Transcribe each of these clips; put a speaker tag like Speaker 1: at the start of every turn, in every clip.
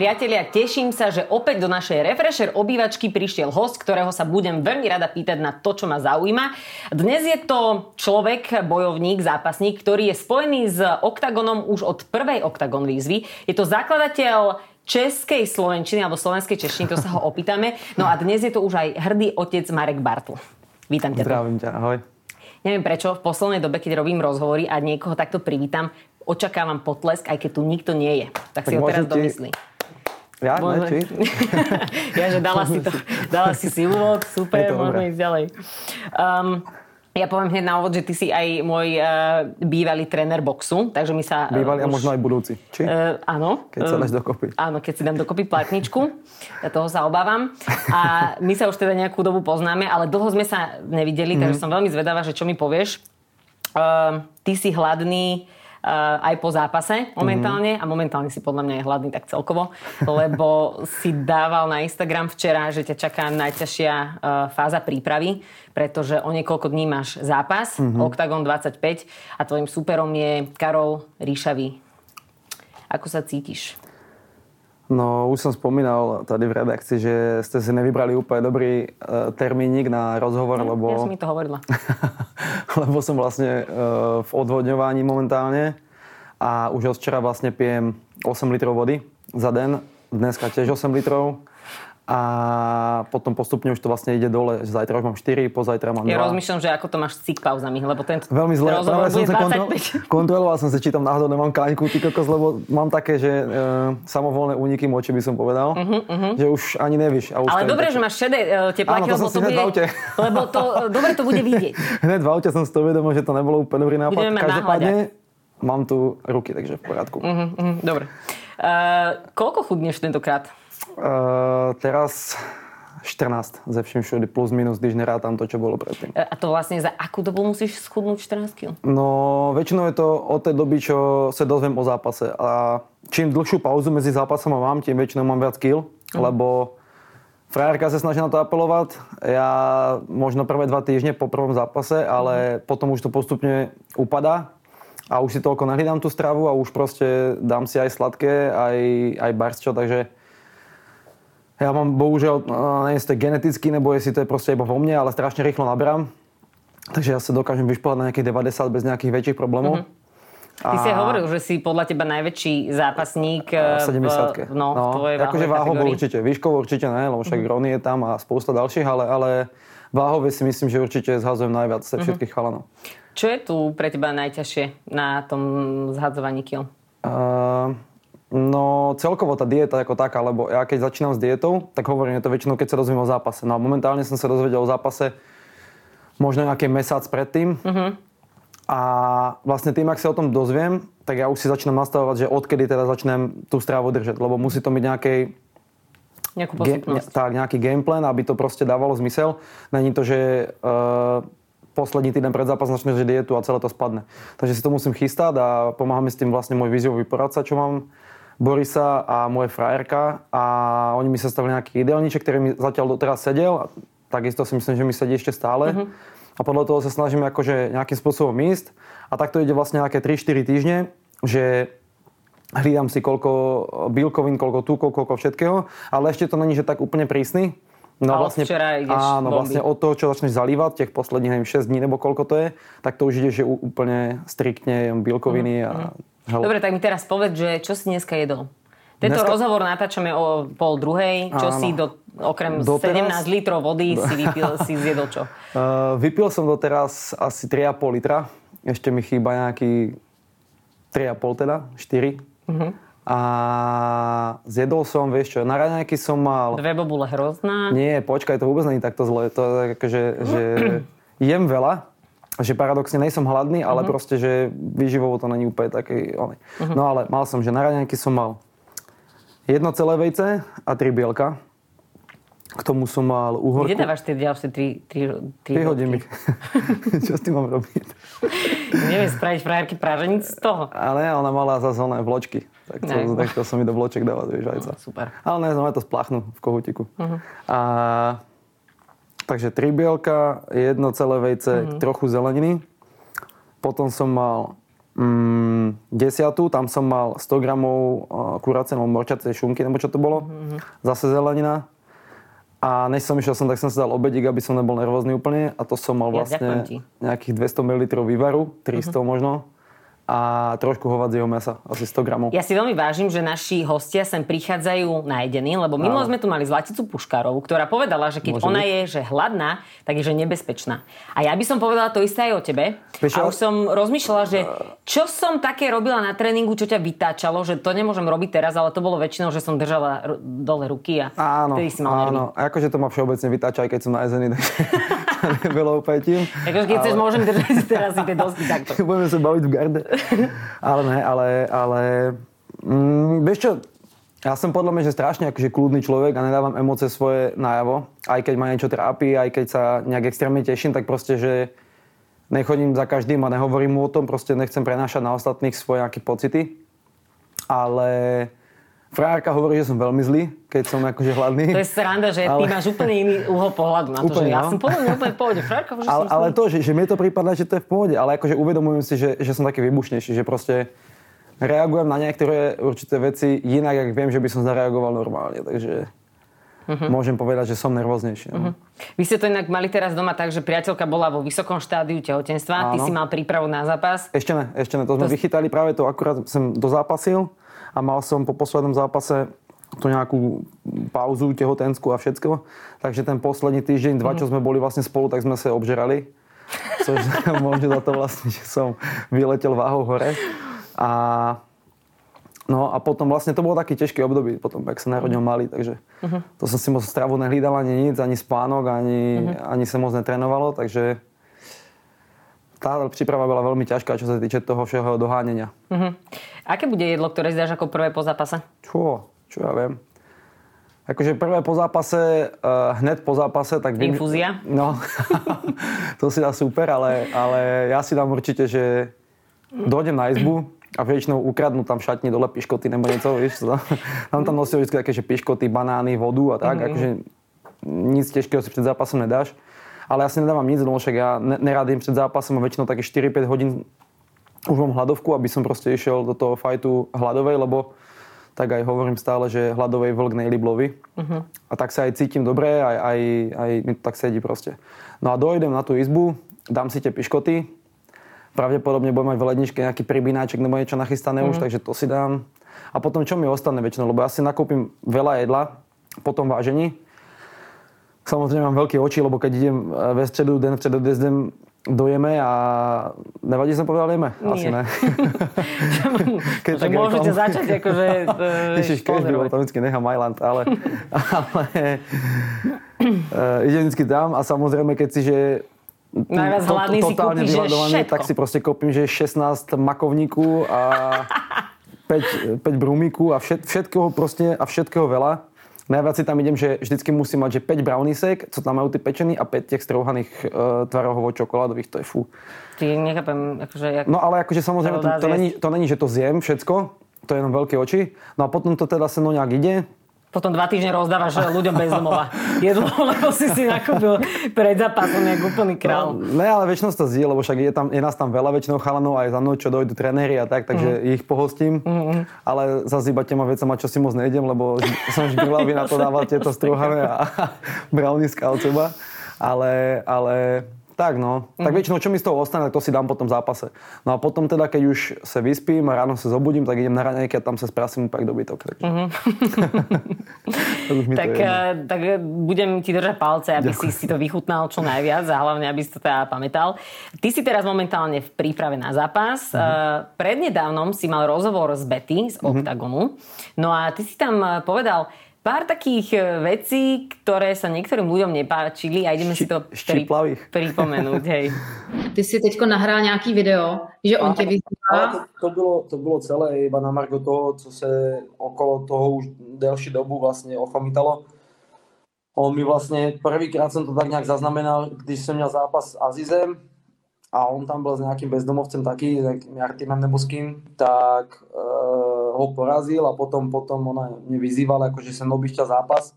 Speaker 1: Priatelia, teším sa, že opäť do našej Refresher obývačky prišiel host, ktorého sa budem veľmi rada pýtať na to, čo ma zaujíma. Dnes je to človek, bojovník, zápasník, ktorý je spojený s OKTAGONom už od prvej OKTAGON výzvy. Je to zakladateľ českej slovenčiny alebo slovenskej češtiny, to sa ho opýtame. No a dnes je to už aj hrdý otec Marek Bartl. Vítam ťa.
Speaker 2: Zdravím ťa, ahoj.
Speaker 1: Neviem prečo, v poslednej dobe, keď robím rozhovory a niekoho takto privítam, očakávam potlesk, aj keď tu nikto nie je. Tak, tak si ho teraz ti...
Speaker 2: Ja? Ne, či?
Speaker 1: ja, že dala si, to, dala si si úvod, super, môžeme ísť ďalej. Um, ja poviem hneď na úvod, že ty si aj môj uh, bývalý tréner boxu, takže my sa...
Speaker 2: Bývalý uh, a možno aj budúci, či?
Speaker 1: Uh, áno.
Speaker 2: Keď sa dáš dokopy.
Speaker 1: Áno, keď si dám dokopy platničku. ja toho sa obávam. A my sa už teda nejakú dobu poznáme, ale dlho sme sa nevideli, mm-hmm. takže mhm. som veľmi zvedavá, že čo mi povieš. Uh, ty si hladný aj po zápase momentálne mm-hmm. a momentálne si podľa mňa je hladný tak celkovo, lebo si dával na Instagram včera, že ťa čaká najťažšia uh, fáza prípravy, pretože o niekoľko dní máš zápas, mm-hmm. Octagon 25 a tvojim superom je Karol Ríšavý. Ako sa cítiš?
Speaker 2: No, už som spomínal tady v redakcii, že ste si nevybrali úplne dobrý uh, termínik na rozhovor,
Speaker 1: ja,
Speaker 2: lebo...
Speaker 1: Ja som mi to hovorila.
Speaker 2: lebo som vlastne uh, v odvodňovaní momentálne a už od včera vlastne pijem 8 litrov vody za den. Dneska tiež 8 litrov a potom postupne už to vlastne ide dole. Zajtra už mám 4, pozajtra mám 2.
Speaker 1: Ja rozmýšľam, že ako to máš s pauzami, lebo ten
Speaker 2: Veľmi zle.
Speaker 1: Práve som sa kontrol,
Speaker 2: kontroloval som sa, či tam náhodou nemám kaňku, ty kokos, lebo mám také, že e, samovolné úniky moči by som povedal, uh-huh, uh-huh. že už ani nevíš.
Speaker 1: A už Ale dobre, že máš šedé e, tepláky,
Speaker 2: lebo to, bude,
Speaker 1: lebo to, dobre to bude vidieť.
Speaker 2: Hneď v aute som si to uvedomil, že to nebolo úplne dobrý nápad. Každopádne mám tu ruky, takže v poriadku.
Speaker 1: Uh-huh, uh-huh, dobre. Uh, koľko chudneš tentokrát?
Speaker 2: Uh, teraz 14 ze vším všude, plus minus, když nerátam to, čo bolo predtým.
Speaker 1: A to vlastne za akú dobu musíš schudnúť 14 kg?
Speaker 2: No, väčšinou je to od tej doby, čo sa dozviem o zápase. A čím dlhšiu pauzu medzi zápasom mám, tým väčšinou mám viac kil, uh-huh. lebo frajerka sa snaží na to apelovať. Ja možno prvé dva týždne po prvom zápase, ale uh-huh. potom už to postupne upadá a už si toľko nahlídam tú stravu a už proste dám si aj sladké, aj, aj barsčo, takže ja mám bohužiaľ, neviem, jestli to je geneticky, nebo jestli to je proste iba vo mne, ale strašne rýchlo naberám. Takže ja sa dokážem vyšplhať na nejakých 90 bez nejakých väčších problémov. Mm-hmm.
Speaker 1: Ty a... si hovoril, že si podľa teba najväčší zápasník
Speaker 2: 70
Speaker 1: v, no,
Speaker 2: no,
Speaker 1: v tvojej
Speaker 2: akože váhovo určite, výškovo určite ne, lebo však mm-hmm. Ronnie je tam a spousta ďalších, ale, ale váhove si myslím, že určite zhazujem najviac z všetkých mm-hmm. chalanov.
Speaker 1: Čo je tu pre teba najťažšie na tom zhadzovaní kil?
Speaker 2: Uh, No celkovo tá dieta ako taká, lebo ja keď začínam s dietou, tak hovorím, je to väčšinou, keď sa dozviem o zápase. No a momentálne som sa dozvedel o zápase možno nejaký mesiac predtým. Uh-huh. A vlastne tým, ak sa o tom dozviem, tak ja už si začínam nastavovať, že odkedy teda začnem tú stravu držať, lebo musí to byť nejaký
Speaker 1: Nejakú ge- ne,
Speaker 2: tak, nejaký gameplan, aby to proste dávalo zmysel. Není to, že uh, poslední týden pred zápasom začneš dietu a celé to spadne. Takže si to musím chystať a pomáha mi s tým vlastne môj výzvový poradca, čo mám Borisa a moje frajerka a oni mi stavili nejaký ideálniček, ktorý mi zatiaľ doteraz sedel. Takisto si myslím, že mi sedí ešte stále. Uh-huh. A podľa toho sa snažím akože nejakým spôsobom ísť. A takto ide vlastne nejaké 3-4 týždne, že hlídam si koľko bílkovín, koľko tukov, koľko všetkého, ale ešte to není, že tak úplne prísny.
Speaker 1: No a vlastne, včera ideš
Speaker 2: Áno, bomby. vlastne od toho, čo začneš zalívať, tých posledných, neviem, 6 dní nebo koľko to je, tak to už ide, že úplne striktne bílkoviny a mm-hmm.
Speaker 1: Halo. Dobre, tak mi teraz povedz, že čo si dneska jedol? Tento dneska... rozhovor natáčame o pol druhej. Čo Áno. si do, okrem doteraz... 17 litrov vody si, vypil, si zjedol čo?
Speaker 2: Uh, vypil som doteraz asi 3,5 litra. Ešte mi chýba nejaký 3,5 teda, 4. Uh-huh. A zjedol som, vieš čo, na raňajky som mal...
Speaker 1: Dve bobule hrozná.
Speaker 2: Nie, počkaj, to vôbec nie je takto zle. To je také, že, že jem veľa, že paradoxne nejsem hladný, ale uh-huh. proste, že výživovo to není úplne taký... Uh-huh. No ale mal som, že na raňajky som mal jedno celé vejce a tri bielka, K tomu som mal uhorku.
Speaker 1: Kde dávaš tie ďalšie 3, 3, 3
Speaker 2: hodím ich. Čo s tým mám robiť?
Speaker 1: Neviem spraviť frajerky praženic z toho.
Speaker 2: Ale ona mala zase oné vločky. Tak to, no. tak to som mi do vloček dávať, vieš, vajca.
Speaker 1: No, super.
Speaker 2: Ale ne, znamená to spláchnú v kohutiku. Uh-huh. A, takže tri bielka, jedno celé vejce, uh-huh. trochu zeleniny. Potom som mal mm, desiatu, tam som mal 100 gramov kuracej alebo morčacej šunky, nebo čo to bolo. Uh-huh. Zase zelenina. A než som išiel som, tak som si dal obedík, aby som nebol nervózny úplne. A to som mal vlastne ja, nejakých 200 ml vývaru, 300 uh-huh. možno a trošku hovadzieho mesa, asi 100 gramov.
Speaker 1: Ja si veľmi vážim, že naši hostia sem prichádzajú najedení, lebo minulo sme tu mali Zlaticu Puškárovú, ktorá povedala, že keď Môže ona byť? je že hladná, tak je že nebezpečná. A ja by som povedala to isté aj o tebe. Pešo? A už som rozmýšľala, že čo som také robila na tréningu, čo ťa vytáčalo, že to nemôžem robiť teraz, ale to bolo väčšinou, že som držala dole ruky a
Speaker 2: áno,
Speaker 1: vtedy si mal
Speaker 2: áno. A akože to ma všeobecne vytáča, aj keď som najezený, takže tým.
Speaker 1: Akože keď ale... chceš, môžem držať teraz si tie dosky takto.
Speaker 2: Budeme sa baviť v garde. ale ne, ale, ale mm, vieš čo, ja som podľa mňa, že strašne akože kľudný človek a nedávam emócie svoje najavo. Aj keď ma niečo trápi, aj keď sa nejak extrémne teším, tak proste, že nechodím za každým a nehovorím mu o tom, proste nechcem prenášať na ostatných svoje nejaké pocity. Ale Frárka hovorí, že som veľmi zlý, keď som akože hladný.
Speaker 1: To je sranda, že ale... ty máš úplne iný uhol pohľadu na to, úplne, že ja no. som podľa mňa úplne v pohode. Frárka,
Speaker 2: že ale, som ale to, že, že mi to prípada, že to je v pohode, ale akože uvedomujem si, že, že som taký vybušnejší, že proste reagujem na niektoré určité veci inak, ak viem, že by som zareagoval normálne. Takže uh-huh. môžem povedať, že som nervóznejší. No. Uh-huh.
Speaker 1: Vy ste to inak mali teraz doma tak, že priateľka bola vo vysokom štádiu tehotenstva, Áno. ty si mal prípravu na zápas.
Speaker 2: Ešte ne, ešte ne, to, to sme vychytali práve to, akurát som dozápasil a mal som po poslednom zápase to nejakú pauzu tehotenskú a všetko. Takže ten posledný týždeň, dva, čo mhm. sme boli vlastne spolu, tak sme sa obžerali. Což môže za to vlastne, že som vyletel váhou hore. A, no a potom vlastne to bolo taký ťažký obdobie, potom, ak sa narodil malý, takže uh-huh. to som si moc stravu nehlídal ani nic, ani spánok, ani, uh-huh. ani sa moc netrénovalo, takže tá príprava bola veľmi ťažká, čo sa týče toho všeho dohánenia. Uh-huh.
Speaker 1: Aké bude jedlo, ktoré zdáš ako prvé po zápase?
Speaker 2: Čo? Čo ja viem. Akože prvé po zápase, uh, hned po zápase, tak...
Speaker 1: Infúzia?
Speaker 2: No, to si dá super, ale, ale ja si dám určite, že dojdem na izbu a väčšinou ukradnú tam šatni dole piškoty nebo niečo, vieš, tam tam nosia vždy také, že piškoty, banány, vodu a tak, mm-hmm. akože nic ťažkého si pred zápasom nedáš ale ja si nedávam nic, lebo však ja neradím pred zápasom a väčšinou také 4-5 hodín už mám hladovku, aby som proste išiel do toho fajtu hladovej, lebo tak aj hovorím stále, že hladovej vlk nejliblovi. Uh-huh. A tak sa aj cítim dobre, aj, aj, aj mi to tak sedí proste. No a dojdem na tú izbu, dám si tie piškoty, pravdepodobne budem mať v ledničke nejaký pribináček nebo niečo nachystané uh-huh. už, mhm. takže to si dám. A potom čo mi ostane väčšinou, lebo ja si nakúpim veľa jedla po tom vážení Samozrejme mám veľké oči, lebo keď idem eh, ve stredu, den stredu, den dojeme a nevadí som povedal jeme?
Speaker 1: Asi ne. keď tak môžete začať akože...
Speaker 2: Ježiš, keď by bol, to vždycky nechám Mailand, ale, ale uh, idem vždycky tam a samozrejme, keď si, že
Speaker 1: Najviac hladný to, si kúpiš, že
Speaker 2: tak si proste kúpim, že 16 makovníku a 5, 5 brumíku a všet, všetkého proste a všetkého veľa. Najviac si tam idem, že vždycky musím mať, že 5 browniesek, co tam majú tie pečení a 5 tých strouhaných uh, tvarohovo čokoládových, to je fú.
Speaker 1: Ty nechápem, akože... Jak
Speaker 2: no ale akože samozrejme, to, to, není, to není, že to zjem všetko, to je jenom veľké oči. No a potom to teda sa no nejak ide,
Speaker 1: potom dva týždne rozdávaš ľuďom bez domova jedlo, lebo si si nakúpil pred zápasom jak úplný král.
Speaker 2: No, ne, ale väčšinou to zdie, lebo však je, tam, je nás tam veľa väčšinou chalanov aj za mnou, čo dojdu tréneri a tak, takže mm. ich pohostím. Mm. Ale zase iba těma vecama, čo si moc nejdem, lebo som žgrlavý na to dával tieto struhavé a browniska od seba. Ale, ale tak no. Mm. Tak väčšinou, čo mi z toho ostane, tak to si dám po tom zápase. No a potom teda, keď už sa vyspím a ráno sa zobudím, tak idem na raňajky a tam sa sprasím úplne dobytok. Takže. Mm-hmm.
Speaker 1: tak, uh, tak budem ti držať palce, aby Ďakujem. si si to vychutnal čo najviac a hlavne, aby si to teda pamätal. Ty si teraz momentálne v príprave na zápas. Mm-hmm. Prednedávnom si mal rozhovor s Betty z mm-hmm. Octagonu. No a ty si tam eh, povedal, pár takých e, vecí, ktoré sa niektorým ľuďom nepáčili a ideme Ši, si to pri, pripomenúť. Hej.
Speaker 3: Ty si teďko nahrál nějaký video, že on tě vyzývá.
Speaker 2: To, to, bylo, to bylo celé iba na margo toho, co se okolo toho už delší dobu vlastně ochomítalo. on mi vlastne, prvýkrát som to tak nejak zaznamenal, když som měl zápas s Azizem a on tam byl s nejakým bezdomovcem taký, nejakým Artimem nebo s kým, tak uh, ho porazil a potom, potom ona mě vyzývala, akože som chtěl zápas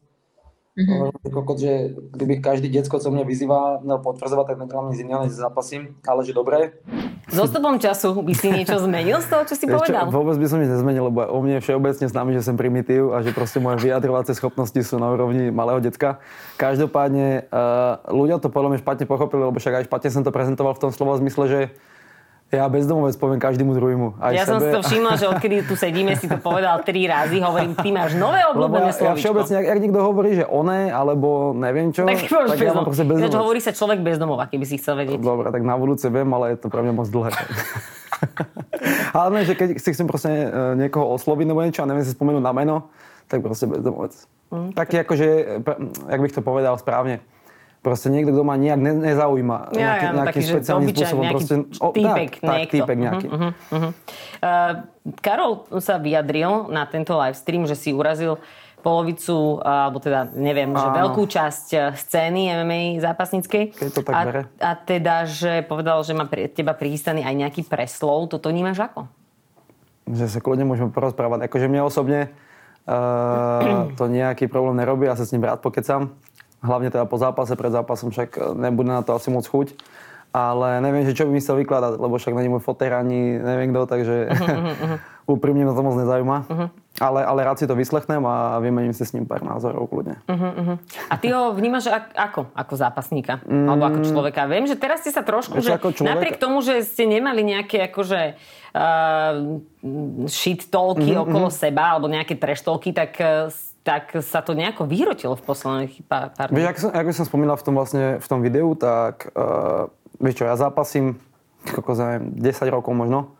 Speaker 2: Mm-hmm. Kokot, že kdyby každý detsko, co mňa vyzýva, měl potvrdzovať, tak netrvám nic iného, zápasím, ale že dobré.
Speaker 1: S odstupom času by si niečo zmenil z toho, čo si povedal?
Speaker 2: Čo, vôbec by som nič nezmenil, lebo o mne všeobecne známe, že som primitív a že proste moje vyjadrovacie schopnosti sú na úrovni malého decka. Každopádne uh, ľudia to podľa mňa špatne pochopili, lebo však aj špatne som to prezentoval v tom slovo zmysle, že ja bezdomovec poviem každému druhému. Aj
Speaker 1: ja
Speaker 2: sebe.
Speaker 1: som si to všimla, že odkedy tu sedíme, si to povedal tri razy. Hovorím, ty máš nové obľúbené ja, slovičko.
Speaker 2: Ja všeobecne, ak, ak niekto hovorí, že one, alebo neviem čo, tak, tak ja mám proste bezdomovec.
Speaker 1: hovorí sa človek bezdomova, keby si chcel vedieť.
Speaker 2: Dobre, tak na budúce viem, ale je to pre mňa moc dlhé. ale ne, že keď si chcem proste e, niekoho osloviť nebo niečo a neviem si spomenúť na meno, tak proste bezdomovec. Mm, Taký akože, jak bych to povedal správne, Proste niekto, kto ma nejak ne, nezaujíma.
Speaker 1: Ja, nejaký, ja, nejakým taký, špeciálnym spôsobom. Nejaký proste, o, týpek, tak, tak, týpek nejaký. Uh-huh, uh-huh. Uh, Karol sa vyjadril na tento live stream, že si urazil polovicu, alebo teda neviem, Áno. že veľkú časť e, scény MMA zápasníckej.
Speaker 2: Keď to tak
Speaker 1: a,
Speaker 2: bere.
Speaker 1: a teda, že povedal, že má pre teba prichystaný aj nejaký preslov. Toto vnímaš ako?
Speaker 2: Že sa kľudne môžeme porozprávať. Akože mne osobne uh, to nejaký problém nerobí, ja sa s ním rád pokecam hlavne teda po zápase, pred zápasom, však e, nebude na to asi moc chuť. Ale neviem, že čo by mi chcel vykladať, lebo však není môj fotér ani neviem kto, takže uh-huh, úprimne ma to moc nezaujíma. Uh-huh. Ale, ale rád si to vyslechnem a vymením si s ním pár názorov kľudne. Uh-huh,
Speaker 1: a ty ho vnímaš ako? Ako zápasníka? Mm. Alebo ako človeka? Viem, že teraz ste sa trošku, že ako človek... napriek tomu, že ste nemali nejaké akože uh, shit talky uh-huh, okolo uh-huh. seba, alebo nejaké trash talky, tak uh, tak sa to nejako vyhrotilo v posledných pár, pár
Speaker 2: Vieš, ako som, ako som spomínal v tom, vlastne, v tom videu, tak uh, vieš čo, ja zápasím koľko zaviem, 10 rokov možno.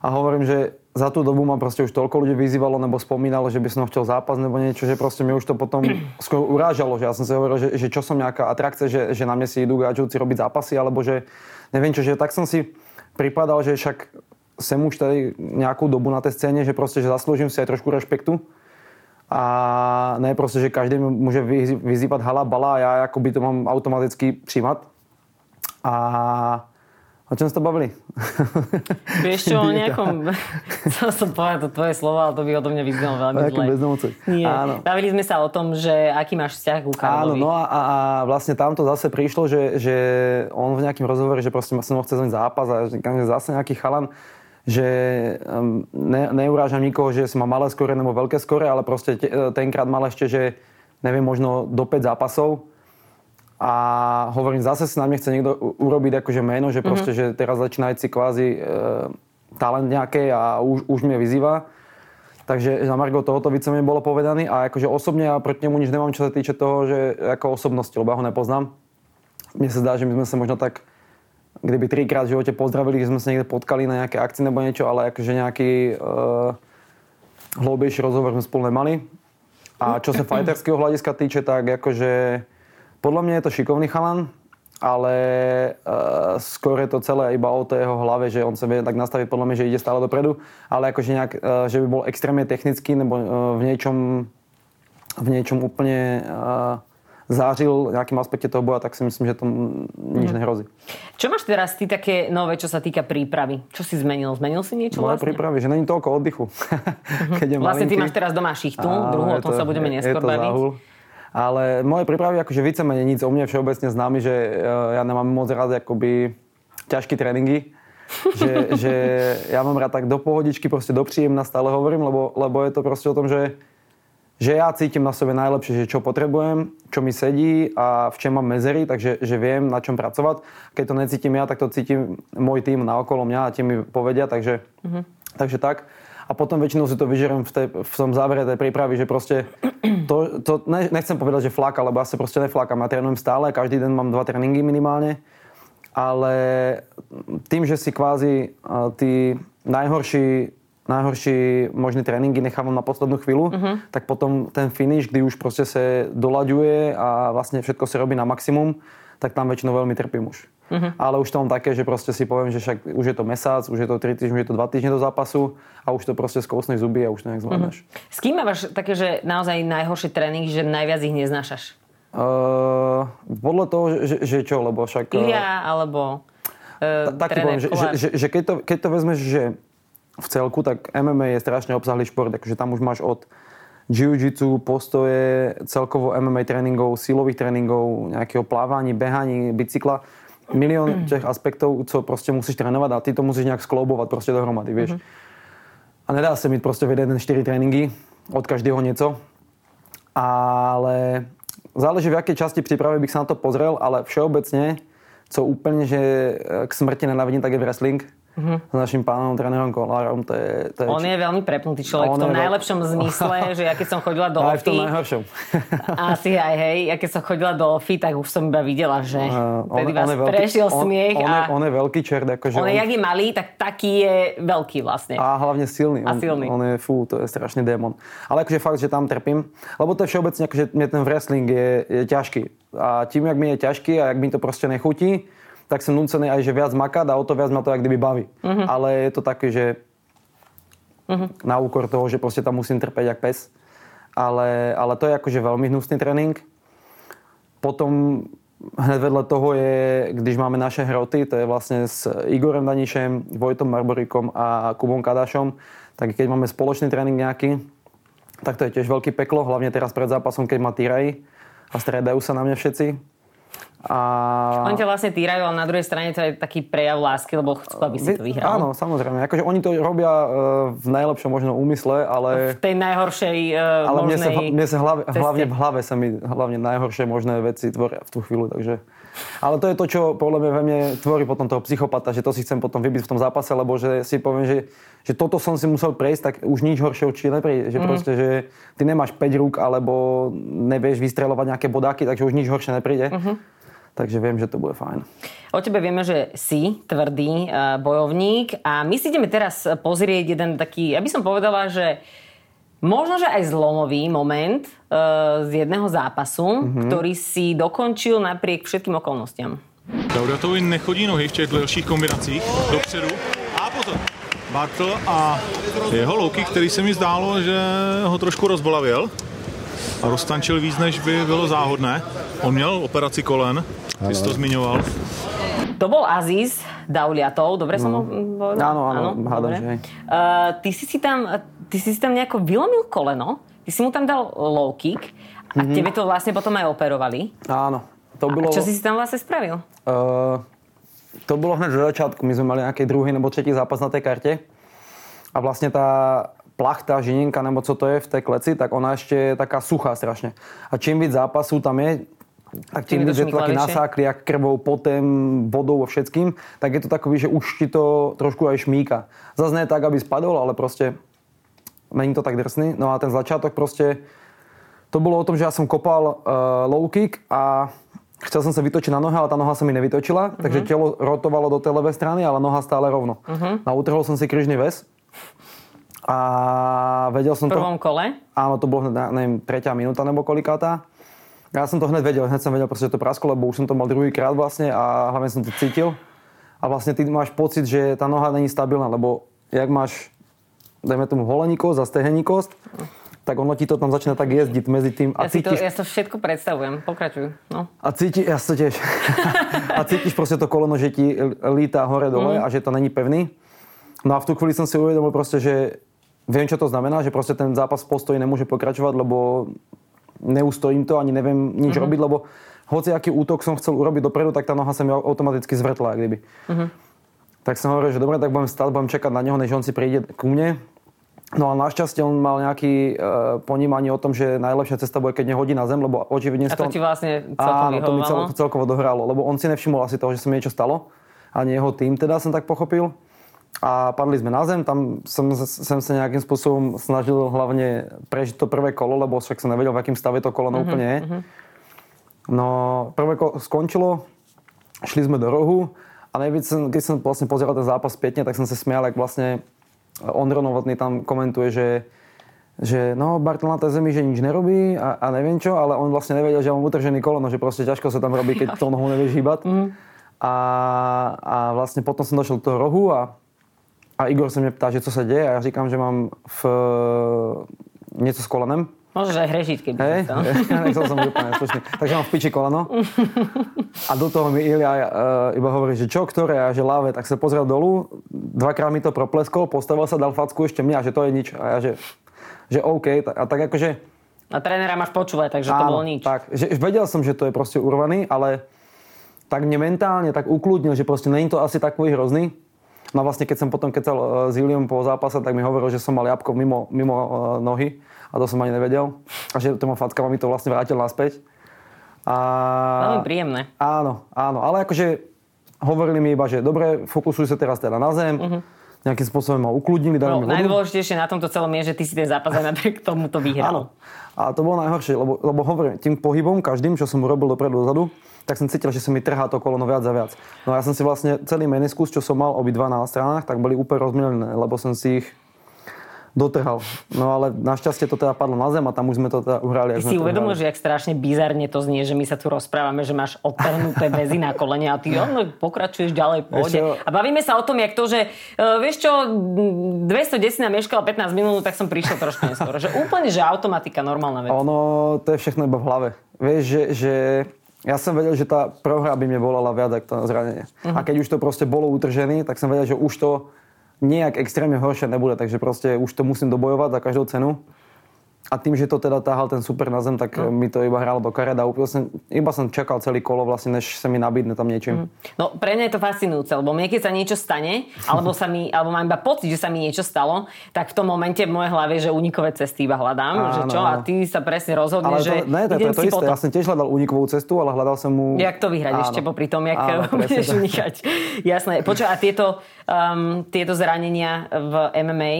Speaker 2: A hovorím, že za tú dobu ma proste už toľko ľudí vyzývalo nebo spomínalo, že by som chcel zápas nebo niečo, že proste mi už to potom skôr urážalo, že ja som si hovoril, že, že čo som nejaká atrakcia, že, že na mne si idú gáčovci robiť zápasy, alebo že neviem čo, že tak som si pripadal, že však sem už tady nejakú dobu na tej scéne, že proste, že zaslúžim si aj trošku rešpektu a ne proste, že každý môže vyzývať hala, bala a ja akoby to mám automaticky přijímat. A o čom ste bavili?
Speaker 1: Vieš čo, o nejakom... Chcel som povedať to tvoje slovo, ale to by odo mňa vyznalo veľmi zle.
Speaker 2: bezdomovci.
Speaker 1: Nie. Áno. Bavili sme sa o tom, že aký máš vzťah ku Karlovi.
Speaker 2: Áno, no a, a, vlastne tamto zase prišlo, že, že on v nejakým rozhovore, že proste mnou chce zvoniť zápas a že zase nejaký chalan že ne, neurážam nikoho, že si má malé skore nebo veľké skore, ale proste tenkrát mal ešte, že neviem, možno do 5 zápasov. A hovorím, zase si na mne chce niekto urobiť akože meno, že proste, mm-hmm. že teraz začína si kvázi e, talent nejaké a už, už mňa vyzýva. Takže na Margo tohoto více mi bolo povedaný a akože osobne ja proti nemu nič nemám, čo sa týče toho, že ako osobnosti, lebo ja ho nepoznám. Mne sa zdá, že my sme sa možno tak kdyby trikrát v živote pozdravili, že sme sa niekde potkali na nejaké akcie nebo niečo, ale akože nejaký uh, hlbejší rozhovor sme spolu nemali. A čo sa fighterského hľadiska týče, tak akože podľa mňa je to šikovný chalan, ale uh, skôr je to celé iba o jeho hlave, že on sa vie tak nastaviť podľa mňa, že ide stále dopredu, ale akože nejak, uh, že by bol extrémne technický nebo uh, v niečom v niečom úplne uh, zážil v nejakým aspekte toho boja, tak si myslím, že to nič mm. nehrozí.
Speaker 1: Čo máš teraz ty také nové, čo sa týka prípravy? Čo si zmenil? Zmenil si niečo
Speaker 2: Moje
Speaker 1: vlastne?
Speaker 2: prípravy, že není toľko oddychu.
Speaker 1: Mm-hmm. Keď je vlastne malinký. ty máš teraz doma šichtu, Á, druhú, o tom to, sa budeme neskôr baviť. Záhul.
Speaker 2: Ale moje prípravy, akože vícemenej nic o mne všeobecne známy, že ja nemám moc rád akoby ťažké tréningy. že, že ja mám rád tak do pohodičky, proste do príjemna stále hovorím, lebo, lebo je to proste o tom, že že ja cítim na sebe najlepšie, že čo potrebujem, čo mi sedí a v čom mám mezery, takže že viem na čom pracovať. Keď to necítim ja, tak to cítim môj tým na okolo mňa a tie mi povedia, takže, mm-hmm. takže tak. A potom väčšinou si to vyžerem v, tej, v tom závere tej prípravy, že proste to, to nechcem povedať, že flaka, lebo ja sa proste neflákam. Ja trénujem stále, každý deň mám dva tréningy minimálne, ale tým, že si kvázi tí najhorší najhorší možný tréningy nechávam na poslednú chvíľu, uh-huh. tak potom ten finish, kdy už proste sa doľaďuje a vlastne všetko sa robí na maximum, tak tam väčšinou veľmi trpím už. Uh-huh. Ale už to mám také, že proste si poviem, že však už je to mesiac, už je to 3 týždne, už je to 2 týždne do zápasu a už to proste skosnej zuby a už to nejak zvládneš.
Speaker 1: Uh-huh. S kým máš také, že naozaj najhoršie tréningy, že najviac ich neznášaš?
Speaker 2: Uh, podľa toho, že, že čo, lebo však... uh,
Speaker 1: Ilia alebo uh,
Speaker 2: tak poviem, že, že, že, že keď, to, keď to vezmeš, že v celku, tak MMA je strašne obsahlý šport, takže tam už máš od jiu-jitsu, postoje, celkovo MMA tréningov, silových tréningov, nejakého plávaní, behaní, bicykla. Milión tých aspektov, co proste musíš trénovať a ty to musíš nejak sklobovať proste dohromady, vieš. A nedá sa mi proste vedieť jeden 4 tréningy, od každého nieco. Ale záleží v akej časti prípravy bych sa na to pozrel, ale všeobecne, co úplne, že k smrti nenávidím, tak je wrestling. Mm-hmm. S našim pánom trénerom Kolárom. To je, to je
Speaker 1: On je veľmi prepnutý človek v
Speaker 2: On
Speaker 1: tom
Speaker 2: je veľ-
Speaker 1: najlepšom zmysle, že ja keď som chodila do
Speaker 2: Aj v tom najhoršom.
Speaker 1: asi aj hej, ja keď som chodila do OFI, tak už som iba videla, že
Speaker 2: Uh,
Speaker 1: vtedy vás prešiel
Speaker 2: on,
Speaker 1: smiech
Speaker 2: on,
Speaker 1: a
Speaker 2: je, on je veľký čert. Akože
Speaker 1: on je, jak je malý, tak taký je veľký vlastne.
Speaker 2: a hlavne silný.
Speaker 1: A
Speaker 2: on,
Speaker 1: silný.
Speaker 2: On je, fú, to je strašný démon. Ale akože fakt, že tam trpím. Lebo to je všeobecne, akože mne ten wrestling je, je ťažký. A tým, jak mi je ťažký a jak mi to proste nechutí, tak som núcený aj, že viac makať a o to viac ma to jak kdyby baví.
Speaker 1: Mhm.
Speaker 2: Ale je to také, že na úkor toho, že proste tam musím trpeť jak pes. Ale, ale to je akože veľmi hnusný tréning. Potom hned vedle toho je, když máme naše hroty, to je vlastne s Igorem Danišem, Vojtom Marborikom a Kubom Kadašom, tak keď máme spoločný tréning nejaký, tak to je tiež veľký peklo, hlavne teraz pred zápasom, keď ma týrají a stredajú sa na mňa všetci. A...
Speaker 1: Oni ťa vlastne týrajú, ale na druhej strane to je taký prejav lásky, lebo chcú, aby si to vyhral.
Speaker 2: Áno, samozrejme. Akože oni to robia e, v najlepšom možnom úmysle, ale...
Speaker 1: V tej najhoršej uh,
Speaker 2: Ale mne sa,
Speaker 1: možnej
Speaker 2: mne sa hlave,
Speaker 1: ceste.
Speaker 2: hlavne v hlave sa mi hlavne najhoršie možné veci tvoria v tú chvíľu, takže... Ale to je to, čo podľa mňa ve mne tvorí potom toho psychopata, že to si chcem potom vybiť v tom zápase, lebo že si poviem, že, že toto som si musel prejsť, tak už nič horšie určite nepríde. Že proste, že ty nemáš 5 rúk, alebo nevieš vystreľovať nejaké bodáky, takže už nič horšie nepríde. Takže viem, že to bude fajn.
Speaker 1: O tebe vieme, že si tvrdý uh, bojovník a my si ideme teraz pozrieť jeden taký, ja by som povedala, že možno, že aj zlomový moment uh, z jedného zápasu, mm-hmm. ktorý si dokončil napriek všetkým okolnostiam.
Speaker 4: Laudatovi nechodí nohy v těch delších kombinacích. Dopředu. A pozor. Bartl a jeho louky, který se mi zdálo, že ho trošku rozbolavil. A roztančil víc, než by bylo záhodné. On měl operaci kolen, ty jsi to zmiňoval.
Speaker 1: To bol Aziz Dauliatov, dobre som ho povedal?
Speaker 2: Áno, áno, hádam, že hej.
Speaker 1: Uh, ty, si si tam, ty si si tam nejako vylomil koleno, ty si mu tam dal low kick a mm-hmm. tebe to vlastne potom aj operovali.
Speaker 2: Áno. To
Speaker 1: A
Speaker 2: bolo...
Speaker 1: čo si si tam vlastne spravil?
Speaker 2: Uh, to bolo hneď zo začiatku. My sme mali nejaký druhý nebo tretí zápas na tej karte. A vlastne tá plachta, žinienka, nebo co to je v tej kleci, tak ona ešte je taká suchá strašne. A čím víc zápasu tam je, tak
Speaker 1: to
Speaker 2: víc je to
Speaker 1: šmiklavejšie?
Speaker 2: nasákli, jak krvou, potem, vodou a všetkým, tak je to takový, že už ti to trošku aj šmíka. Zase nie tak, aby spadol, ale proste není to tak drsný. No a ten začiatok proste, to bolo o tom, že ja som kopal uh, low kick a chcel som sa vytočiť na nohe, ale tá noha sa mi nevytočila, takže telo rotovalo do tej ľavej strany, ale noha stále rovno. No a utrhol som si kryžný väz a vedel som
Speaker 1: V
Speaker 2: to...
Speaker 1: prvom kole?
Speaker 2: Áno, to bolo hneď, neviem, tretia minúta nebo kolikátá. Ja som to hneď vedel, hneď som vedel, proste že to prasklo, lebo už som to mal druhýkrát vlastne a hlavne som to cítil. A vlastne ty máš pocit, že tá noha není stabilná, lebo jak máš, dajme tomu holení kost a stehení kost, tak ono ti to tam začína tak jezdiť medzi tým a
Speaker 1: Ja si to,
Speaker 2: cítiš,
Speaker 1: ja to všetko predstavujem. Pokračuj. No.
Speaker 2: a cíti, ja sa tiež. a cítiš proste to koleno, že ti líta hore dole a že to není pevný. No a v tú chvíli som si uvedomil proste, že viem, čo to znamená, že proste ten zápas v postoji nemôže pokračovať, lebo neustojím to, ani neviem nič robiť, lebo hoci aký útok som chcel urobiť dopredu, tak tá noha sa mi automaticky zvrtla, kdyby. Tak som hovoril, že dobre, tak budem stáť, budem čakať na neho, než on si príde ku mne. No a našťastie on mal nejaký e, ponímanie o tom, že najlepšia cesta bude, keď nehodí na zem, lebo očividne...
Speaker 1: A to ti vlastne celkom
Speaker 2: Áno, to mi cel, celkovo dohralo, lebo on si nevšimol asi toho, že sa mi niečo stalo. Ani jeho tým teda som tak pochopil. A padli sme na zem, tam som, som sa nejakým spôsobom snažil hlavne prežiť to prvé kolo, lebo však som nevedel, v akým stave to koleno
Speaker 1: Mhm,
Speaker 2: úplne je. No, prvé kolo skončilo, šli sme do rohu a najviac, som- keď som vlastne pozeral ten zápas spätne, tak som sa smial, ak vlastne Ondro Novotný tam komentuje, že že no, Bartl na tej zemi, že nič nerobí a, a neviem čo, ale on vlastne nevedel, že mám utržený koleno, že proste ťažko sa tam robí, keď to nohou nevieš hýbať. A, a vlastne potom som došiel do toho rohu a, a Igor sa mňa ptá, že co sa deje a ja říkám, že mám v, niečo s kolenem.
Speaker 1: Môžeš aj hrešiť, keby si chcel.
Speaker 2: nechcel som byť úplne slušný. Takže mám v piči koleno. A do toho mi Ilia uh, iba hovorí, že čo, ktoré, a že láve, tak sa pozrel dolu, dvakrát mi to propleskol, postavil sa, dal facku ešte mňa, že to je nič. A ja, že, že OK, a tak akože...
Speaker 1: A trénera máš počúvať, takže to
Speaker 2: áno,
Speaker 1: bolo nič.
Speaker 2: Tak, že vedel som, že to je proste urvaný, ale tak mne mentálne tak ukludnil, že proste není to asi takový hrozný. No vlastne keď som potom kecal uh, s Iliom po zápase, tak mi hovoril, že som mal jabko mimo, mimo uh, nohy a to som ani nevedel. A že to ma facka mi to vlastne vrátil naspäť. A...
Speaker 1: Veľmi príjemné.
Speaker 2: Áno, áno, ale akože hovorili mi iba, že dobre, fokusuj sa teraz teda na zem, nejakým spôsobom ma ukludnili, dali
Speaker 1: No,
Speaker 2: mi vodu.
Speaker 1: najdôležitejšie na tomto celom je, že ty si ten zápas aj napriek tomuto vyhral.
Speaker 2: Áno. A to bolo najhoršie, lebo, lebo hovorím, tým pohybom, každým, čo som urobil dopredu dozadu, tak som cítil, že sa mi trhá to koleno viac a viac. No a ja som si vlastne celý meniskus, čo som mal obidva na stranách, tak boli úplne rozmielené, lebo som si ich dotrhal. No ale našťastie to teda padlo na zem a tam už sme to teda uhrali.
Speaker 1: Ty si uvedomil, že jak strašne bizarne to znie, že my sa tu rozprávame, že máš odtrhnuté väzy na kolene a ty no, pokračuješ ďalej v pohode. A bavíme sa o tom, jak to, že uh, vieš čo, 210 na meškala 15 minút, tak som prišiel trošku neskôr. Že úplne, že automatika, normálna vec.
Speaker 2: Ono, to je všechno iba v hlave. Vieš, že, že ja som vedel, že tá prohra by mne volala viac ako to zranenie. Uh-huh. A keď už to proste bolo utržené, tak som vedel, že už to nejak extrémne horšie nebude, takže proste už to musím dobojovať za každú cenu. A tým, že to teda táhal ten super na zem, tak no. mi to iba hralo do karet a úplne som, iba som čakal celý kolo vlastne, než sa mi nabídne tam niečím.
Speaker 1: No pre mňa je to fascinujúce, lebo mne keď sa niečo stane, alebo, sa mi, alebo mám iba pocit, že sa mi niečo stalo, tak v tom momente v mojej hlave, že unikové cesty iba hľadám, že
Speaker 2: Áno,
Speaker 1: čo, a ty sa presne rozhodneš,
Speaker 2: to,
Speaker 1: že
Speaker 2: ne, to, to,
Speaker 1: idem
Speaker 2: je to
Speaker 1: si
Speaker 2: isté.
Speaker 1: potom.
Speaker 2: Ja som tiež hľadal unikovú cestu, ale hľadal som mu...
Speaker 1: Jak to vyhrať
Speaker 2: Áno.
Speaker 1: ešte popri tom, jak
Speaker 2: Áno,
Speaker 1: budeš unikať. Jasné. Počuj, a tieto, um, tieto zranenia v MMA,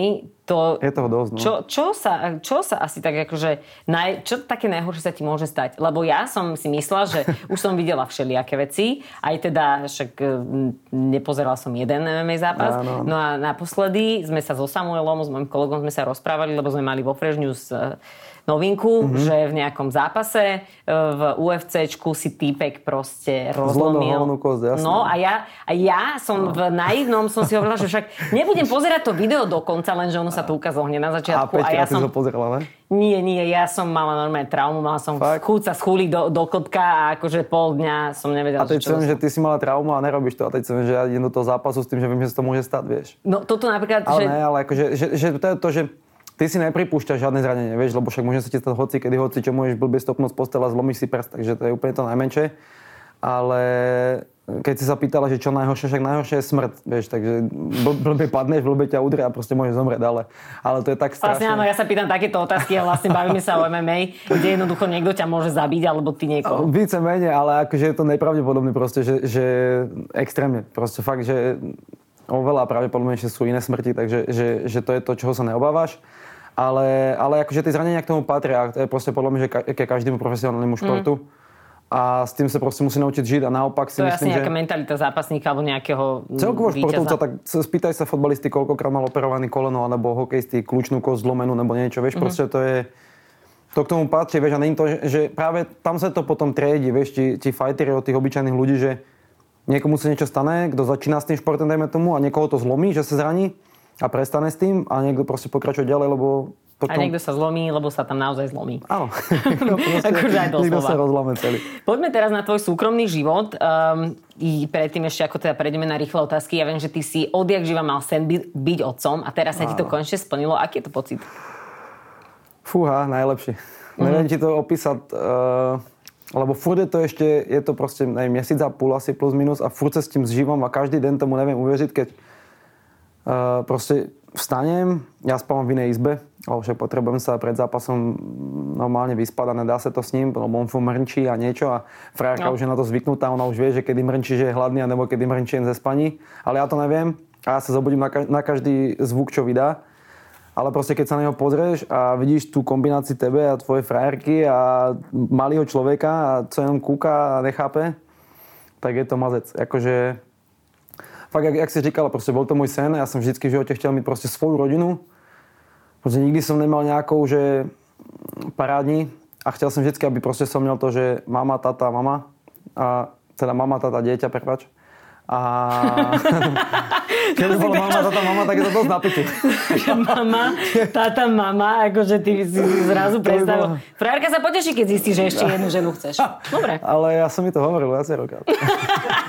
Speaker 1: to...
Speaker 2: Je toho dosť, no.
Speaker 1: Čo, čo, sa, čo sa asi tak akože... Naj, čo také najhoršie sa ti môže stať? Lebo ja som si myslela, že už som videla všelijaké veci. Aj teda, však mm, nepozerala som jeden MMA zápas.
Speaker 2: Áno.
Speaker 1: No a naposledy sme sa so Samuelom, s mojim kolegom sme sa rozprávali, lebo sme mali vo Fresh News novinku,
Speaker 2: Mhm.
Speaker 1: mm-hmm. že v nejakom zápase eh, v UFCčku si týpek proste rozlomil.
Speaker 2: jasné.
Speaker 1: No a ja, a ja som v naivnom som si hovorila, že však nebudem pozerať to video do konca, lenže ono sa to ukázalo hneď na
Speaker 2: A
Speaker 1: začiatku.
Speaker 2: Peťka,
Speaker 1: ja som...
Speaker 2: to pozerala, ne?
Speaker 1: Nie, nie, ja som mala normálne traumu, mala som
Speaker 2: Fakt?
Speaker 1: chuť sa schúliť do, do kotka a akože pol dňa som nevedela,
Speaker 2: A teď som,
Speaker 1: to
Speaker 2: že ty si mala traumu a nerobíš to. A teď som, že ja idem do toho zápasu s tým, že viem, že sa to môže stať, vieš.
Speaker 1: No toto napríklad,
Speaker 2: Ale
Speaker 1: že...
Speaker 2: ne, ale akože, že, že, to je to, že ty si nepripúšťaš žiadne zranenie, vieš, lebo však môže sa ti stať hoci, kedy hoci, čo môžeš blbie stopnúť z postela, zlomíš si prst, takže to je úplne to najmenšie. Ale keď si sa pýtala, že čo najhoršie, však najhoršie je smrť, vieš, takže bl- blbie padneš, blbie ťa udrie a proste môžeš zomrieť, ale, ale to je tak strašné.
Speaker 1: Vlastne áno, ja sa pýtam takéto otázky a vlastne bavíme sa o MMA, kde jednoducho niekto ťa môže zabiť, alebo ty niekoho.
Speaker 2: Více menej, ale akože je to nepravdepodobné proste, že, že extrémne. Proste fakt, že oveľa pravdepodobnejšie sú iné smrti, takže že, že to je to, čoho sa neobávaš. Ale, ale akože tie zranenia k tomu patria. To je proste podľa mňa, že ka, ke každému profesionálnemu športu. Mm. A s tým sa proste musí naučiť žiť a naopak si
Speaker 1: To je asi
Speaker 2: myslím,
Speaker 1: nejaká
Speaker 2: že...
Speaker 1: mentalita zápasníka alebo nejakého mm,
Speaker 2: Celkovo športovca, tak spýtaj sa futbalisty, koľkokrát mal operovaný koleno, alebo hokejisti kľúčnú kosť zlomenú, nebo niečo, vieš, mm-hmm. proste to je... To k tomu patrí, vieš, a není to, že, že práve tam sa to potom triedi, vieš, ti, ti fighteri od tých obyčajných ľudí, že niekomu sa niečo stane, kto začína s tým športom, dajme tomu, a niekoho to zlomí, že sa zraní a prestane s tým a niekto proste pokračuje ďalej, lebo
Speaker 1: A
Speaker 2: potom...
Speaker 1: niekto sa zlomí, lebo sa tam naozaj zlomí.
Speaker 2: Áno. no,
Speaker 1: Akože aj
Speaker 2: niekto
Speaker 1: doslova.
Speaker 2: sa rozlame celý.
Speaker 1: Poďme teraz na tvoj súkromný život. Um, I predtým ešte, ako teda prejdeme na rýchle otázky, ja viem, že ty si odjak živa mal sen by, byť otcom a teraz sa ti to konečne splnilo. Aký je to pocit?
Speaker 2: Fúha, najlepšie. Mm-hmm. Neviem ti to opísať, uh, lebo furt je to ešte, je to proste neviem, mesiac a púl asi plus minus a furt sa s tým zžívam a každý deň tomu neviem uveriť, keď proste vstanem, ja spávam v inej izbe, lebo však potrebujem sa pred zápasom normálne vyspať a nedá sa to s ním, lebo on furt mrnčí a niečo a frajerka
Speaker 1: No.
Speaker 2: už je na to zvyknutá, ona už vie, že kedy mrnčí, že je hladný, alebo kedy mrnčí jen ze spaní, ale ja to neviem a ja sa zobudím na, ka- na každý zvuk, čo vydá. Ale proste keď sa na neho pozrieš a vidíš tú kombináciu tebe a tvojej frajerky a malého človeka a co jenom kúka a nechápe, tak je to mazec. Akože, fakt, jak, jak si říkala, proste bol to môj sen. Ja som vždy v živote chcel mať proste svoju rodinu. Proste nikdy som nemal nejakou, že parádni a chcel som vždy, aby proste som měl to, že mama, tata, mama a teda mama, tata, dieťa, prepač. A keď bolo mama, tata, mama, tak je to dosť napätie.
Speaker 1: mama, táta, mama, akože ty si zrazu predstavil.
Speaker 2: bolo-
Speaker 1: Frajerka sa poteší, keď zistí, že ešte jednu ženu chceš. Dobre.
Speaker 2: Ale ja som mi to hovoril viacero krát.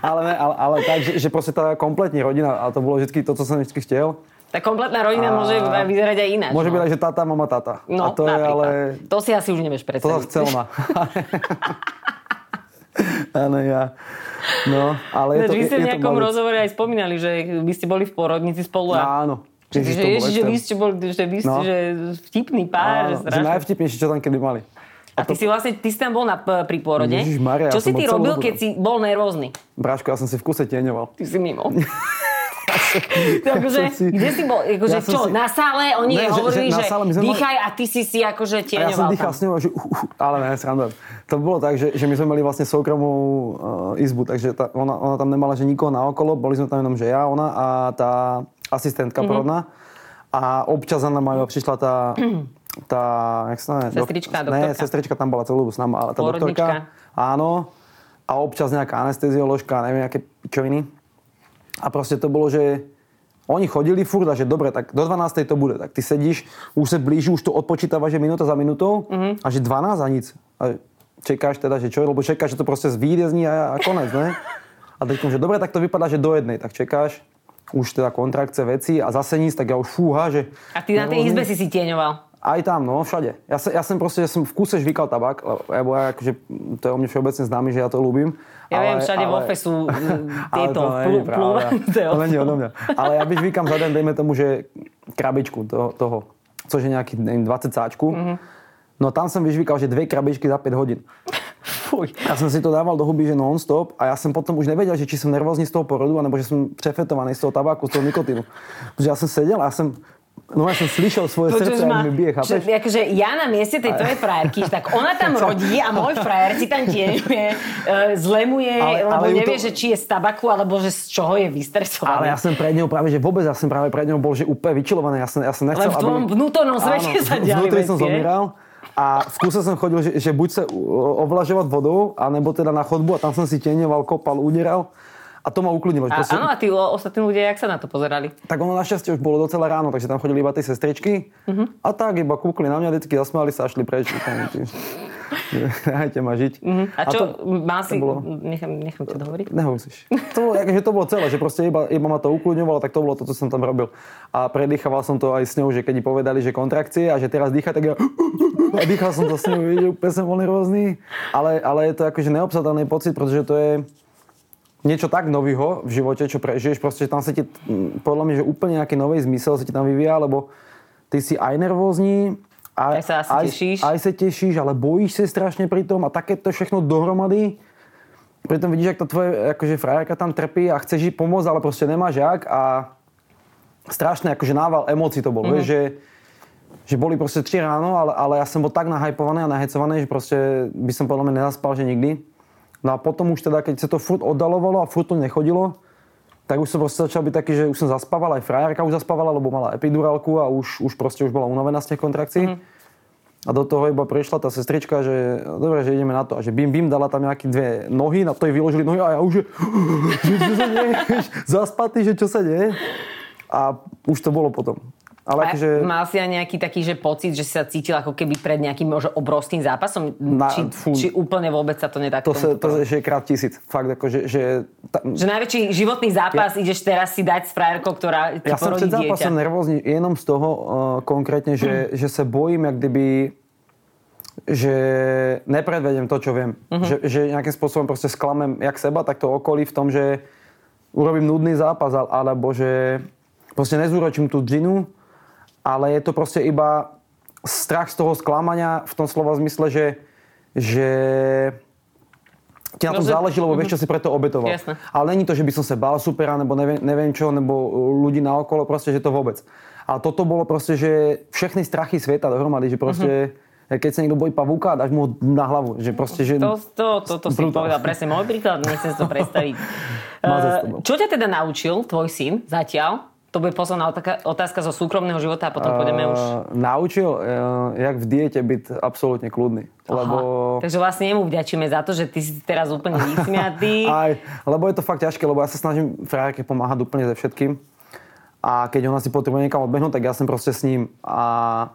Speaker 2: ale, ne, ale, ale tak, že, že proste tá kompletní rodina, a to bolo vždy to, co som vždy chcel,
Speaker 1: Tá kompletná rodina
Speaker 2: A-
Speaker 1: môže vyzerať aj ináč.
Speaker 2: môže
Speaker 1: no.
Speaker 2: byť aj, že tata, mama, tata.
Speaker 1: No,
Speaker 2: a to je ale...
Speaker 1: To si asi už nevieš
Speaker 2: To
Speaker 1: predstaviť.
Speaker 2: zase celná. Áno, ja. No, ale je
Speaker 1: Ináč
Speaker 2: to,
Speaker 1: vy ste
Speaker 2: je,
Speaker 1: v
Speaker 2: je to
Speaker 1: nejakom
Speaker 2: balík.
Speaker 1: rozhovore aj spomínali, že vy ste boli v porodnici spolu a...
Speaker 2: Áno.
Speaker 1: Čiže,
Speaker 2: Ježiš,
Speaker 1: že,
Speaker 2: to
Speaker 1: ježiš, že vy ste boli, že vy ste,
Speaker 2: No.
Speaker 1: že vtipný pár,
Speaker 2: Áno, že
Speaker 1: strašne.
Speaker 2: najvtipnejšie, čo tam kedy mali.
Speaker 1: A ty si vlastne, ty si tam bol na, pri pôrode.
Speaker 2: Ježišmaria,
Speaker 1: Čo si ty robil, keď si bol nervózny?
Speaker 2: Bráško, ja som si v kuse tieňoval.
Speaker 1: Ty si mimo. Ty akože,
Speaker 2: Ja si-
Speaker 1: kde si bol? Akože,
Speaker 2: ja
Speaker 1: čo,
Speaker 2: si-
Speaker 1: na sále? Oni
Speaker 2: Ne, že-
Speaker 1: hovorili,
Speaker 2: že
Speaker 1: že,
Speaker 2: my sme
Speaker 1: dýchaj a ty si si akože
Speaker 2: A ja som
Speaker 1: tieňoval
Speaker 2: dýchal
Speaker 1: tam.
Speaker 2: s ňou, že uh, uh, ale ne, srandujem. To bolo tak, že, že my sme mali vlastne soukromú uh, izbu, takže tá, ona, ona tam nemala že nikoho naokolo, boli sme tam jenom, že ja, ona a tá asistentka
Speaker 1: Mhm.
Speaker 2: porodná. A občas za nama prišla tá, tá, jak sa neviem,
Speaker 1: Sestrička,
Speaker 2: Ne,
Speaker 1: doktorka.
Speaker 2: sestrička tam bola celú dobu s nami, ale tá
Speaker 1: Pôrodnička.
Speaker 2: doktorka, áno. A občas nejaká anestezioložka, neviem, aké pičoviny. A proste to bolo, že oni chodili furt a že dobre, tak do 12. to bude. Tak ty sedíš, už sa blíži, už to odpočítava, že minúta za minútou
Speaker 1: Mhm.
Speaker 2: a že 12 a nic. A čekáš teda, že čo, lebo čekáš, že to proste vyjde z ní a, a konec, ne? A teď že dobre, tak to vypadá, že do jednej, tak čekáš, už teda kontrakce, veci a zase nic, tak ja už fúha, že...
Speaker 1: A ty na tej izbe si si tieňoval.
Speaker 2: Aj tam, no, všade. Ja, sa, ja som proste, ja som v kuse žvíkal tabak, lebo ja akože, to je o mne všeobecne známy, že ja to ľúbim.
Speaker 1: Ja viem, všade vo FE sú
Speaker 2: Ale
Speaker 1: tieto
Speaker 2: to není To odo mňa. Ale ja bych vykam za den, dejme tomu, že krabičku toho, toho což je nejaký neviem, 20 sáčku.
Speaker 1: Mhm.
Speaker 2: No tam som vyžvíkal, že dve krabičky za 5 hodín.
Speaker 1: Fuj.
Speaker 2: Ja som si to dával do huby, že non-stop a ja som potom už nevedel, že či som nervózny z toho porodu, alebo že som přefetovaný z toho tabáku, z toho nikotínu. Protože ja som sedel a ja som, no ja som slyšel svoje
Speaker 1: Počuš
Speaker 2: srdce,
Speaker 1: ma,
Speaker 2: mi bije,
Speaker 1: čo,
Speaker 2: chápeš?
Speaker 1: akože ja na mieste tej tvojej frajerky, tak ona tam rodí a môj frajer si tam tieňuje, e, zlemuje,
Speaker 2: Ale-
Speaker 1: lebo
Speaker 2: ale
Speaker 1: nevie,
Speaker 2: to-
Speaker 1: že či je z tabaku, alebo že z čoho je vystresovaný.
Speaker 2: Ale ja som pred ňou práve, že vôbec, ja som práve pred ňou bol, že úplne vyčilovaný. Ja som, ja som nechcel,
Speaker 1: Len v tvojom vnútornom svete
Speaker 2: Áno,
Speaker 1: sa diali
Speaker 2: som zomieral. A v kúse som chodil, že, že buď sa ovlažovať vodou, anebo teda na chodbu a tam som si tieňoval, kopal, udieral. A to ma ukludnilo.
Speaker 1: A,
Speaker 2: proste-
Speaker 1: áno, a tí ostatní ľudia, jak sa na to pozerali?
Speaker 2: Tak ono našťastie už bolo docela ráno, takže tam chodili iba tie sestričky.
Speaker 1: Mhm.
Speaker 2: A tak iba kúkli na mňa, vždycky zasmiali sa a šli preč. Nechajte ma žiť.
Speaker 1: A čo,
Speaker 2: to,
Speaker 1: má si...
Speaker 2: to bolo...
Speaker 1: Nechám, nechám ťa dohovoriť.
Speaker 2: Nehovoríš. To bolo, akože to bolo celé, že proste iba, iba ma to ukludňovalo, tak to bolo to, čo som tam robil. A predýchaval som to aj s ňou, že keď jej povedali, že kontrakcie a že teraz dýcha, tak ja... A dýchal som to s ňou, úplne som bol nervózny. Ale, ale je to akože neobsadaný pocit, pretože to je niečo tak nového v živote, čo prežiješ, proste že tam sa ti, podľa mňa, že úplne nejaký nový zmysel sa ti tam vyvíja, lebo ty si aj nervózny, aj,
Speaker 1: Aj sa asi
Speaker 2: aj,
Speaker 1: tešíš.
Speaker 2: aj sa tešíš, ale bojíš sa strašne pri tom a takéto všechno dohromady. Pritom vidíš, jak to tvoje akože frajerka tam trpí a chceš jej pomôcť, ale proste nemáš jak a strašné akože nával emócií to bol, mm-hmm. vieš, že, že boli proste 3 ráno, ale, ale ja som bol tak nahajpovaný a nahecovaný, že proste by som podľa mňa nezaspal, že nikdy. No a potom už teda, keď sa to furt oddalovalo a furt to nechodilo, tak už som proste začal byť taký, že už som zaspával, aj frajerka už zaspávala, lebo mala epidurálku a už, už proste už bola unavená z tých kontrakcií. Mm-hmm. A do toho iba prišla tá sestrička, že dobre, že ideme na to. A že bim, bim, dala tam nejaké dve nohy, na to jej vyložili nohy a ja už, že, že sa deje, zaspatý, že čo sa deje. A už to bolo potom. Ale akože...
Speaker 1: mal si aj nejaký taký, že pocit, že si sa cítil ako keby pred nejakým možno obrovským zápasom?
Speaker 2: Na-
Speaker 1: či,
Speaker 2: fú.
Speaker 1: či úplne vôbec sa to nedá
Speaker 2: To, sa, to je že krát tisíc. Fakt, akože, že, ta,
Speaker 1: Že najväčší životný zápas ja, ideš teraz si dať s frajerkou, ktorá ti
Speaker 2: Ja som
Speaker 1: porodí
Speaker 2: před zápasem
Speaker 1: dieťa.
Speaker 2: nervózny jenom z toho uh, konkrétne, že, že sa bojím, jak kdyby že nepredvedem to, čo viem.
Speaker 1: Mhm.
Speaker 2: Že, že nejakým spôsobom proste sklamem jak seba, tak to okolí v tom, že urobím nudný zápas, al- alebo že proste nezúročím tú džinu, ale je to proste iba strach z toho sklamania v tom slova zmysle, že, že ti na
Speaker 1: No,
Speaker 2: tom
Speaker 1: že-
Speaker 2: záleží, lebo vieš, čo si preto obetoval.
Speaker 1: Jasné.
Speaker 2: Ale není to, že by som sa bál supera, nebo neviem, neviem čo, nebo ľudí naokolo, proste, že to vôbec. Ale toto bolo proste, že všechny strachy sveta dohromady, že proste,
Speaker 1: Mhm.
Speaker 2: keď sa niekto bojí pavúka, dáš mu na hlavu. Že proste, že...
Speaker 1: To, to, to, to si povedal presne môj príklad, nechcem si to predstaviť.
Speaker 2: Sebou.
Speaker 1: Čo ťa teda naučil tvoj syn zatiaľ? To bude posledná otázka, zo súkromného života a potom pôjdeme už...
Speaker 2: Uh, naučil, uh, jak v diete byť absolútne kľudný. Lebo...
Speaker 1: Takže vlastne jemu vďačíme za to, že ty si teraz úplne vysmiatý.
Speaker 2: Aj, lebo je to fakt ťažké, lebo ja sa snažím frajerke pomáhať úplne ze všetkým. A keď ona si potrebuje niekam odbehnúť, tak ja som proste s ním. A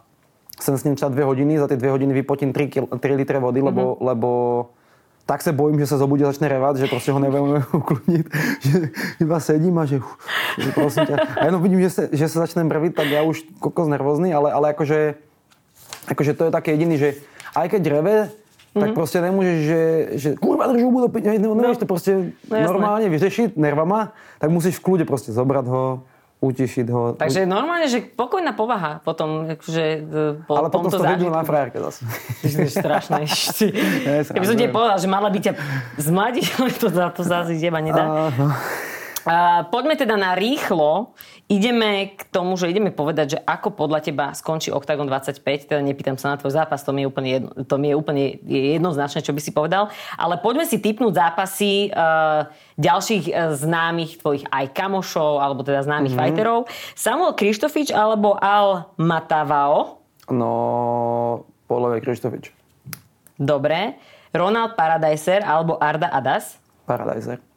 Speaker 2: som s ním třeba dve hodiny, za tie dve hodiny vypotím 3, kil, 3 litre vody, mm-hmm. lebo, lebo tak sa bojím, že sa zobudí a začne revať, že proste ho neviem ukludniť, že iba sedím a že, že prosím ťa. A jenom vidím, že sa, že sa začnem brviť, tak ja už kokos nervózny, ale, ale akože, akože to je také jediný, že aj keď reve, tak mm-hmm. proste nemôžeš, že, že kurva držu budu piť, no, nevieš to proste no, normálne vyřešiť nervama, tak musíš v kľude proste zobrať ho, utišiť ho.
Speaker 1: Takže normálne, že pokojná povaha potom, že e, po
Speaker 2: Ale potom to vidú na frajerke zase.
Speaker 1: Ty strašné. Keby som ti povedal, že mala by ťa zmladiť, ale to, to zase teba nedá. Uh, Uh, poďme teda na rýchlo. Ideme k tomu, že ideme povedať, že ako podľa teba skončí Octagon 25. Teda nepýtam sa na tvoj zápas, to mi je úplne, jedno, to mi je úplne jednoznačné, čo by si povedal. Ale poďme si typnúť zápasy uh, ďalších uh, známych tvojich aj kamošov, alebo teda známych mm-hmm. fighterov. Samuel Krištofič alebo Al Matavao?
Speaker 2: No, podľa mňa Krištofič.
Speaker 1: Dobre. Ronald Paradiser alebo Arda Adas?
Speaker 2: Paradiser.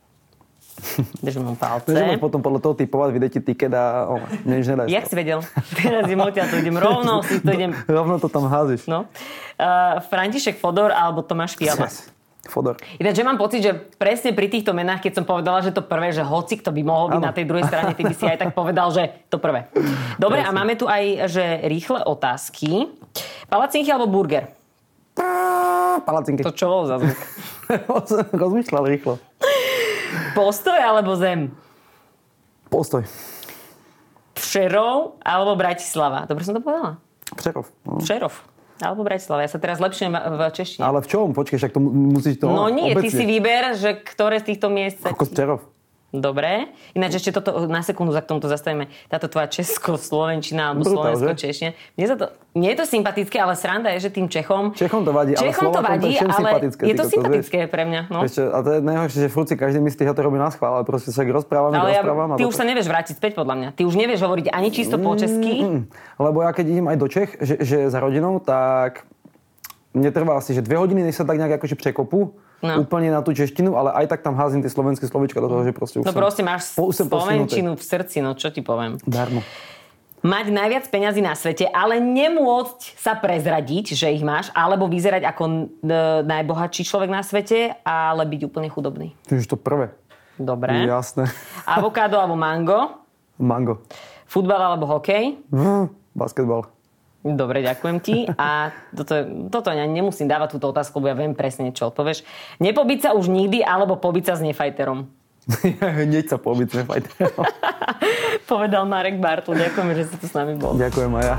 Speaker 1: Držím mu palce.
Speaker 2: Môžeme potom podľa toho typovať, vyjde ti tiket a oh, nič nedá.
Speaker 1: Jak si vedel? Teraz idem odtiaľ, to idem rovno, si to idem...
Speaker 2: Rovno to tam házíš.
Speaker 1: No. Uh, František Fodor alebo Tomáš Fiala?
Speaker 2: Yes. Fodor.
Speaker 1: Ináč, že mám pocit, že presne pri týchto menách, keď som povedala, že to prvé, že hoci kto by mohol byť ano. na tej druhej strane, ty by si aj tak povedal, že to prvé. Dobre, presne. a máme tu aj, že rýchle otázky. Palacinky alebo burger?
Speaker 2: Palacinky.
Speaker 1: To čo bol za zvuk?
Speaker 2: Rozmýšľal rýchlo.
Speaker 1: Postoj alebo zem?
Speaker 2: Postoj.
Speaker 1: Přerov alebo Bratislava? Dobre som to povedala?
Speaker 2: Přerov.
Speaker 1: No. Přerov. Alebo Bratislava. Ja sa teraz lepšie v češtine.
Speaker 2: Ale v čom? Počkej, však to musíš to
Speaker 1: No nie,
Speaker 2: obecne.
Speaker 1: ty si vyber, že ktoré z týchto miest...
Speaker 2: Ako Přerov.
Speaker 1: Dobre. Ináč ešte toto, na sekundu za k tomuto zastavíme. Táto tvoja česko-slovenčina alebo slovensko-češne. Mne, to, mne je to sympatické, ale sranda je, že tým Čechom...
Speaker 2: Čechom to vadí,
Speaker 1: Čechom
Speaker 2: ale
Speaker 1: to vadí,
Speaker 2: to je
Speaker 1: ale
Speaker 2: sympatické.
Speaker 1: je to sympatické pre mňa. No.
Speaker 2: Ešte, a to je najhoršie, že fúci každý myslí, že to robí na schvál, ale proste sa rozprávame,
Speaker 1: ale
Speaker 2: rozprávame.
Speaker 1: Ja, ty už sa nevieš vrátiť späť podľa mňa. Ty už nevieš hovoriť ani čisto po česky. Mm,
Speaker 2: lebo ja keď idem aj do Čech, že, že za rodinou, tak mne trvá asi, že dve hodiny, než sa tak nejak akože překopu no. úplne na tú češtinu, ale aj tak tam házim tie slovenské slovička do toho, že proste už
Speaker 1: No proste máš po, slovenčinu v srdci, no čo ti poviem.
Speaker 2: Darmo.
Speaker 1: Mať najviac peňazí na svete, ale nemôcť sa prezradiť, že ich máš, alebo vyzerať ako najbohatší človek na svete, ale byť úplne chudobný.
Speaker 2: Čiže to prvé.
Speaker 1: Dobre.
Speaker 2: Jasné.
Speaker 1: Avokádo alebo mango?
Speaker 2: Mango.
Speaker 1: Futbal alebo hokej?
Speaker 2: Mm, basketbal.
Speaker 1: Dobre, ďakujem ti. A toto, toto ja nemusím dávať túto otázku, lebo ja viem presne, čo odpovieš. Nepobiť sa už nikdy, alebo pobiť sa s nefajterom?
Speaker 2: Hneď sa pobiť s nefajterom.
Speaker 1: Povedal Marek Bartl. Ďakujem, že si tu s nami bol.
Speaker 2: Ďakujem aj ja.